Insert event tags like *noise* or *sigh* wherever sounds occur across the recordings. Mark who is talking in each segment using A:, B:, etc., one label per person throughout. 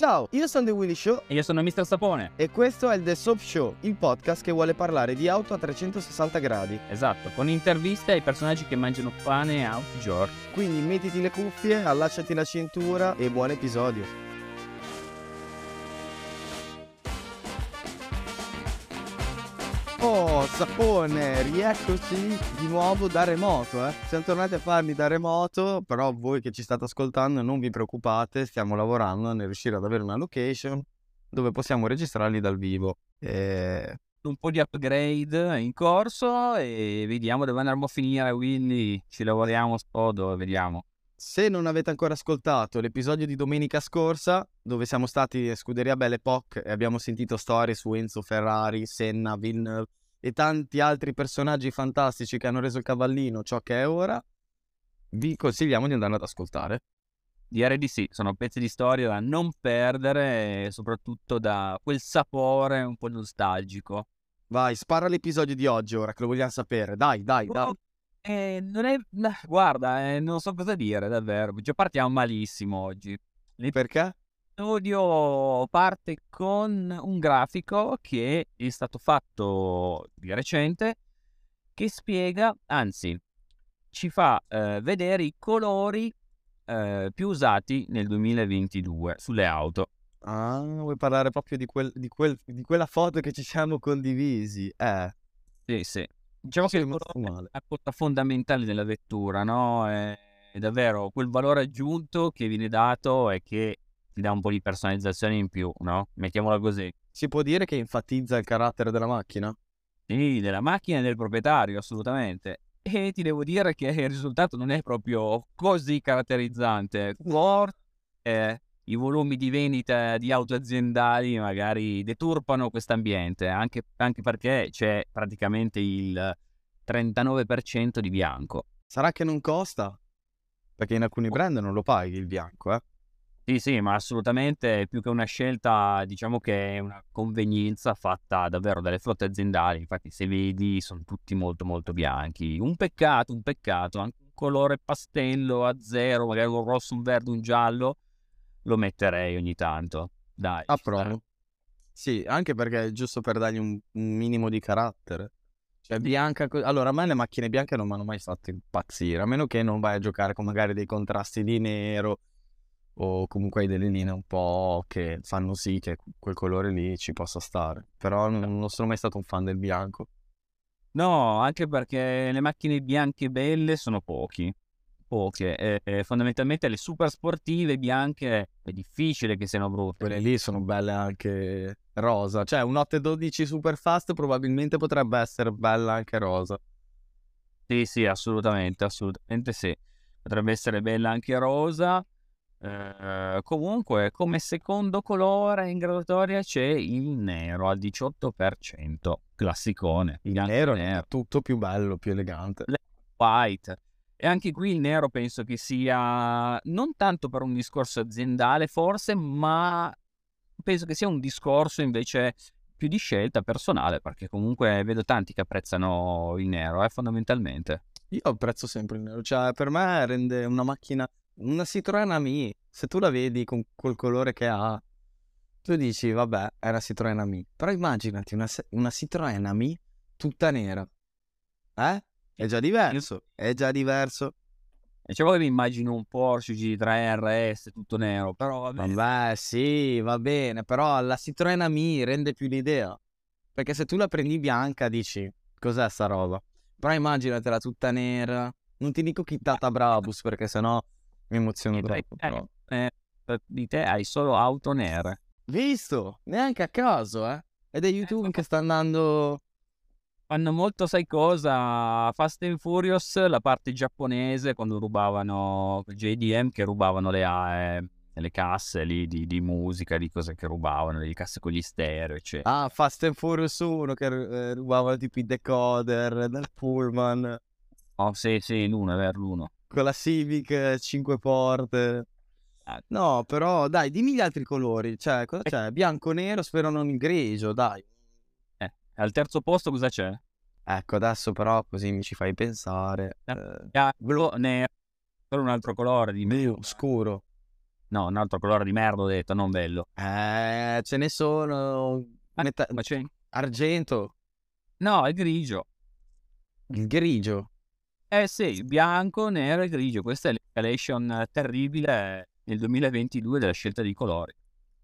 A: Ciao, io sono The Willy Show
B: E io sono Mr. Sapone.
A: e questo è il The Soap Show, il podcast che vuole parlare di auto a 360 gradi.
B: Esatto, con interviste ai personaggi che mangiano pane i giorni.
A: Quindi mettiti le cuffie, allacciati la cintura e buon episodio. Sapone, rieccoci di nuovo da remoto, eh. Siamo tornati a farli da remoto, però voi che ci state ascoltando non vi preoccupate, stiamo lavorando nel riuscire ad avere una location dove possiamo registrarli dal vivo. E...
B: Un po' di upgrade in corso e vediamo dove andremo a finire, quindi ci lavoriamo spodo, vediamo.
A: Se non avete ancora ascoltato l'episodio di domenica scorsa, dove siamo stati a Scuderia Belle Époque e abbiamo sentito storie su Enzo Ferrari, Senna, Villeneuve e tanti altri personaggi fantastici che hanno reso il cavallino ciò che è ora, vi consigliamo di andare ad ascoltare.
B: Direi di sì, sono pezzi di storia da non perdere e soprattutto da quel sapore un po' nostalgico.
A: Vai, spara l'episodio di oggi ora che lo vogliamo sapere. Dai, dai, dai.
B: Oh, eh, non è... Guarda, eh, non so cosa dire davvero, già partiamo malissimo oggi.
A: Perché?
B: L'episodio parte con un grafico che è stato fatto di recente che spiega, anzi, ci fa eh, vedere i colori eh, più usati nel 2022 sulle auto.
A: Ah, vuoi parlare proprio di, quel- di quel- di quella foto che ci siamo condivisi? Eh,
B: Sì, sì. Diciamo
A: Sì,
B: che il colore è una cosa fondamentale della vettura, no? È, è davvero quel valore aggiunto che viene dato e che ti dà un po' di personalizzazione in più, no? Mettiamola così.
A: si può dire che enfatizza il carattere della macchina?
B: Sì, della macchina e del proprietario, assolutamente. E ti devo dire che il risultato non è proprio così caratterizzante. Forse eh, i volumi di vendita di auto aziendali magari deturpano quest'ambiente, anche, anche perché c'è praticamente il 39% di bianco.
A: Sarà che non costa? Perché in alcuni brand non lo paghi il bianco, eh?
B: Sì, sì, ma assolutamente più che una scelta, diciamo che è una convenienza fatta davvero dalle flotte aziendali. Infatti, se vedi, sono tutti molto, molto bianchi. Un peccato, un peccato, anche un colore pastello a zero, magari un rosso, un verde, un giallo, lo metterei ogni tanto. Dai.
A: Approvo. Sì, anche perché è giusto per dargli un, un minimo di carattere. Cioè, bianca... Allora, a me le macchine bianche non mi hanno mai fatto impazzire, a meno che non vai a giocare con magari dei contrasti di nero o comunque hai delle linee un po' che fanno sì che quel colore lì ci possa stare. Però non, sono mai stato un fan del bianco.
B: No, anche perché le macchine bianche belle sono pochi. Poche. E, e fondamentalmente le super sportive bianche è difficile che siano brutte.
A: Quelle lì sono belle anche rosa. Cioè, un 812 super fast probabilmente potrebbe essere bella anche rosa.
B: Sì, sì, assolutamente, assolutamente sì. Potrebbe essere bella anche rosa. Eh, comunque, come secondo colore in graduatoria c'è il nero al 18%, classicone.
A: Il nero
B: e
A: è tutto più bello, più elegante.
B: white. E anche qui il nero penso che sia non tanto per un discorso aziendale, forse, ma penso che sia un discorso invece più di scelta personale, perché comunque vedo tanti che apprezzano il nero, eh, fondamentalmente.
A: Io apprezzo sempre il nero, cioè per me rende una macchina, una Citroen AMI, se tu la vedi con quel colore che ha, tu dici vabbè è una Citroen AMI, però immaginati una, una Citroen AMI tutta nera, eh? È già diverso, è già diverso.
B: Diciamo che mi immagino un Porsche GT3 RS tutto nero, però vabbè.
A: Vabbè sì, va bene, però la Citroen AMI rende più l'idea, perché se tu la prendi bianca dici cos'è sta roba, però immaginatela tutta nera, non ti dico chittata Brabus perché sennò mi emoziono troppo.
B: eh,
A: però.
B: eh, di te hai solo auto nere.
A: Visto? Neanche a caso, eh? Ed è YouTube che sta andando...
B: Fanno molto, sai cosa? Fast and Furious, la parte giapponese, quando rubavano JDM, che rubavano le, eh, le casse lì di, di musica, di cose che rubavano, le casse con gli stereo, eccetera.
A: Ah, Fast and Furious 1 che eh, rubavano tipo i decoder dal pullman
B: Oh, sì, sì, l'uno, è vero, l'uno.
A: Con la Civic 5 porte.
B: Ah.
A: No, però dai, dimmi gli altri colori. Cioè, cosa c'è? Bianco, nero, spero non il grigio, dai.
B: Eh, al terzo posto cosa c'è?
A: Ecco, adesso però così mi ci fai pensare. Eh,
B: Bianco, nero, per un altro colore di
A: blu, scuro.
B: No, un altro colore di merda ho detto, non bello.
A: Eh, ce ne sono... Meta-
B: Ma c'è...
A: Argento,
B: No, è grigio.
A: il grigio.
B: Eh sì, bianco, nero e grigio. Questa è l'escalation terribile nel 2022 della scelta di colori.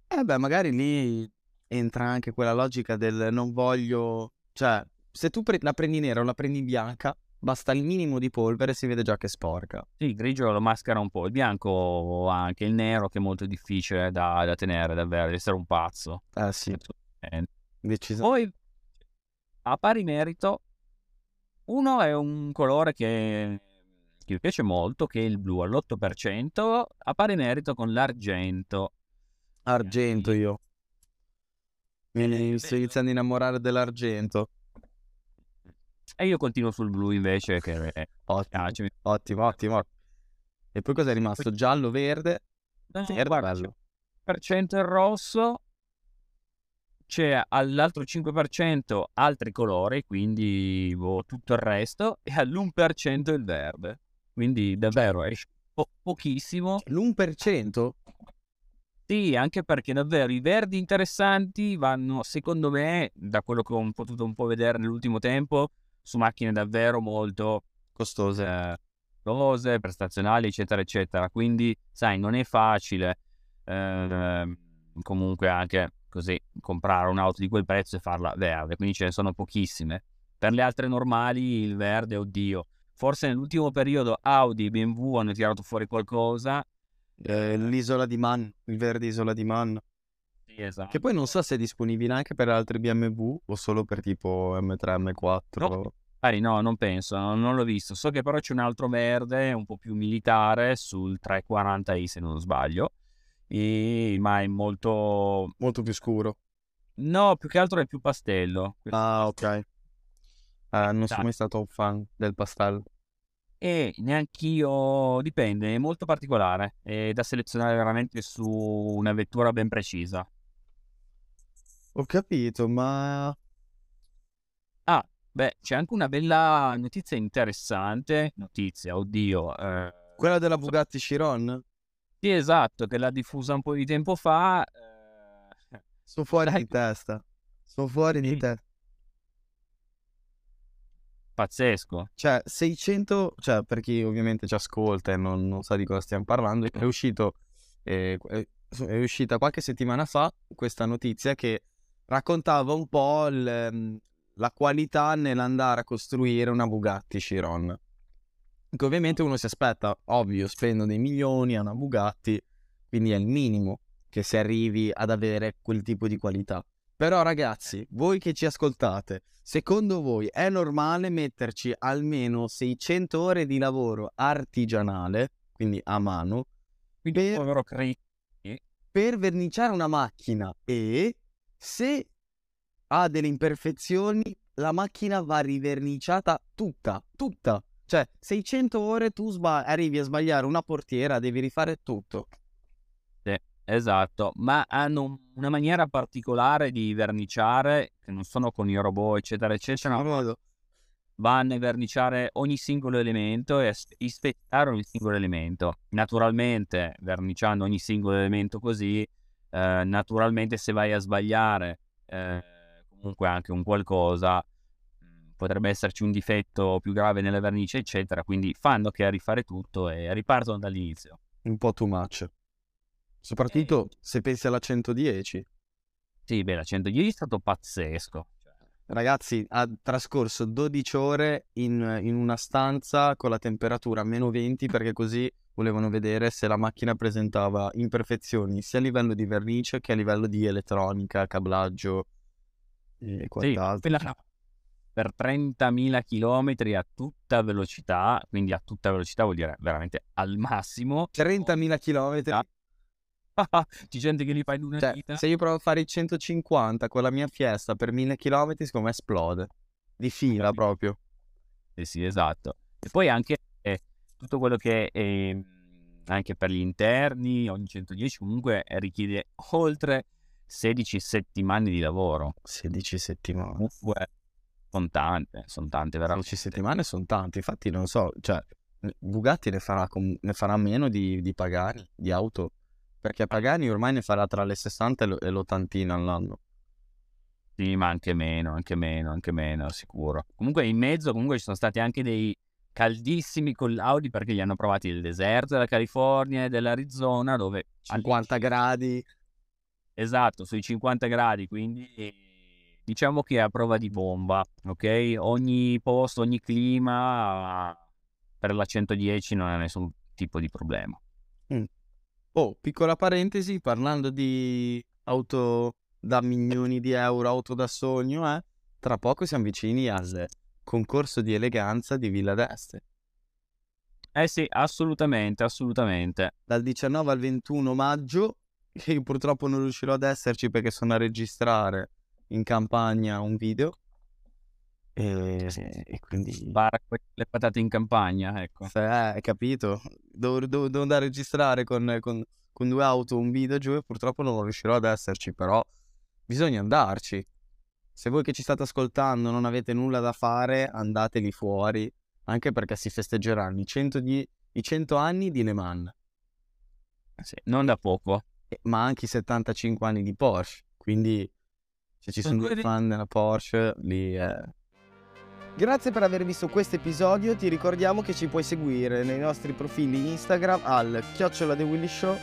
A: Eh beh, magari lì entra anche quella logica del non voglio... Cioè, se tu pre- la prendi nera o la prendi bianca, basta il minimo di polvere e si vede già che è sporca.
B: Sì, il grigio lo maschera un po', il bianco anche il nero che è molto difficile da, da tenere, davvero, devi essere un pazzo.
A: Eh sì, decisamente.
B: Poi, a pari merito, uno è un colore che, che mi piace molto, che è il blu all'8%, a pari merito con l'argento.
A: Argento io. Mi
B: Eh,
A: sto iniziando a innamorare dell'argento.
B: E io continuo sul blu invece, che mi
A: Ottimo,
B: piace.
A: ottimo, ottimo. E poi cosa è rimasto? Giallo, verde?
B: No,
A: Verde,
B: guarda,
A: bello.
B: per cento il rosso, c'è all'altro 5% altri colori, quindi boh, tutto il resto, e all'1% il verde. Quindi davvero è po- pochissimo.
A: L'1%?
B: Sì, anche perché davvero i verdi interessanti vanno, secondo me, da quello che ho potuto un po' vedere nell'ultimo tempo, su macchine davvero molto
A: Costose.
B: eh, cose, prestazionali, eccetera, eccetera. Quindi, sai, non è facile ehm, comunque anche così comprare un'auto di quel prezzo e farla verde, quindi ce ne sono pochissime. Per le altre normali, il verde, oddio. Forse nell'ultimo periodo Audi e BMW hanno tirato fuori qualcosa.
A: Eh, l'isola di Man, il verde isola di Man.
B: Sì, esatto.
A: Che poi non so se è disponibile anche per altre BMW o solo per tipo M3, M4.
B: No. Ah, no, non penso, non, non l'ho visto. So che però c'è un altro verde, un po' più militare, sul 340i se non sbaglio. E- ma è molto...
A: Molto più scuro.
B: No, più che altro è più pastello.
A: Ah, ok. Eh, non sono
B: Dai.
A: mai stato un fan del pastello.
B: E neanch'io, dipende, è molto particolare. È da selezionare veramente su una vettura ben precisa.
A: Ho capito, ma...
B: Ah, beh, c'è anche una bella notizia interessante. Notizia, oddio. eh,
A: Quella della Bugatti Chiron?
B: Sì, esatto, che l'ha diffusa un po' di tempo fa. eh,
A: Sono fuori di testa. Sono fuori di testa.
B: pazzesco.
A: Cioè, 600... Cioè, per chi ovviamente ci ascolta e non, non sa di cosa stiamo parlando, è uscito... eh, è è uscita qualche settimana fa questa notizia che raccontava un po' il, ehm, la qualità nell'andare a costruire una Bugatti Chiron. Che ovviamente uno si aspetta, ovvio, spendo dei milioni a una Bugatti, quindi è il minimo che si arrivi ad avere quel tipo di qualità. Però ragazzi, voi che ci ascoltate, secondo voi è normale metterci almeno 600 ore di lavoro artigianale, quindi a mano,
B: Quindi
A: Per-
B: povero cri-
A: per verniciare una macchina e se ha delle imperfezioni, la macchina va riverniciata tutta, tutta. Cioè, 600 ore tu sba- arrivi a sbagliare una portiera, devi rifare tutto.
B: Esatto, ma hanno un- una maniera particolare di verniciare, che non sono con i robot, eccetera, eccetera, ma vanno a verniciare ogni singolo elemento e a ispettare ogni singolo elemento. Naturalmente, verniciando ogni singolo elemento così, eh, naturalmente se vai a sbagliare eh, comunque anche un qualcosa, mh, potrebbe esserci un difetto più grave nella vernice, eccetera. Quindi fanno che a rifare tutto e ripartono dall'inizio.
A: Un po' too much. Soprattutto se pensi alla 110.
B: Sì, beh, la 110 è stato pazzesco.
A: Ragazzi, ha trascorso 12 ore in, in una stanza con la temperatura a meno 20 perché così volevano vedere se la macchina presentava imperfezioni sia a livello di vernice che a livello di elettronica, cablaggio e
B: Sì,
A: quant'altro.
B: quella per 30.000 km a tutta velocità, quindi a tutta velocità vuol dire veramente al massimo.
A: 30.000 km. *laughs*
B: Ci gente che li fa in una
A: Cioè,
B: vita.
A: se io provo a fare i 150 con la mia Fiesta per 1000 km, secondo me esplode. Di fila
B: Capito.
A: proprio.
B: Sì, sì, esatto. E poi anche eh, tutto quello che è ehm, anche per gli interni, ogni 110 comunque eh, richiede oltre 16 settimane di lavoro.
A: 16 settimane.
B: Comunque sono tante, sono tante veramente.
A: 16 settimane sono tante, infatti non so, cioè Bugatti ne farà, com- ne farà meno di, di Pagani, di auto, perché Pagani ormai ne farà tra le 60 e l- l'80 all'anno.
B: Sì, ma anche meno, anche meno, anche meno, sicuro. Comunque in mezzo comunque ci sono stati anche dei caldissimi collaudi perché li hanno provati il deserto della California e dell'Arizona dove
A: 50 gradi.
B: Esatto, sui 50 gradi, quindi diciamo che è a prova di bomba, ok? Ogni posto, ogni clima per la 110 non ha nessun tipo di problema.
A: Oh, piccola parentesi, parlando di auto da milioni di euro, auto da sogno, eh, tra poco siamo vicini al concorso di eleganza di Villa d'Este.
B: Eh sì, assolutamente, assolutamente.
A: Dal 19 al 21 maggio, che io purtroppo non riuscirò ad esserci perché sono a registrare in campagna un video. E, e quindi...
B: Bara le patate in campagna, ecco.
A: Hai capito? Devo, devo- devo andare a registrare con, con- con due auto un video giù e purtroppo non riuscirò ad esserci, però bisogna andarci. Se voi che ci state ascoltando non avete nulla da fare, andate lì fuori, anche perché si festeggeranno i 100, di- i 100 anni di Le Mans,
B: Sì, non da poco.
A: ma anche i 75 anni di Porsche. Quindi se ci sono
B: Sono
A: due
B: due-
A: fan della Porsche, lì è... Grazie per aver visto questo episodio, ti ricordiamo che ci puoi seguire nei nostri profili Instagram al chiocciola The Willy Show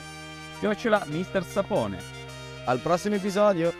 B: Chiocciola Mister Sapone.
A: Al prossimo episodio!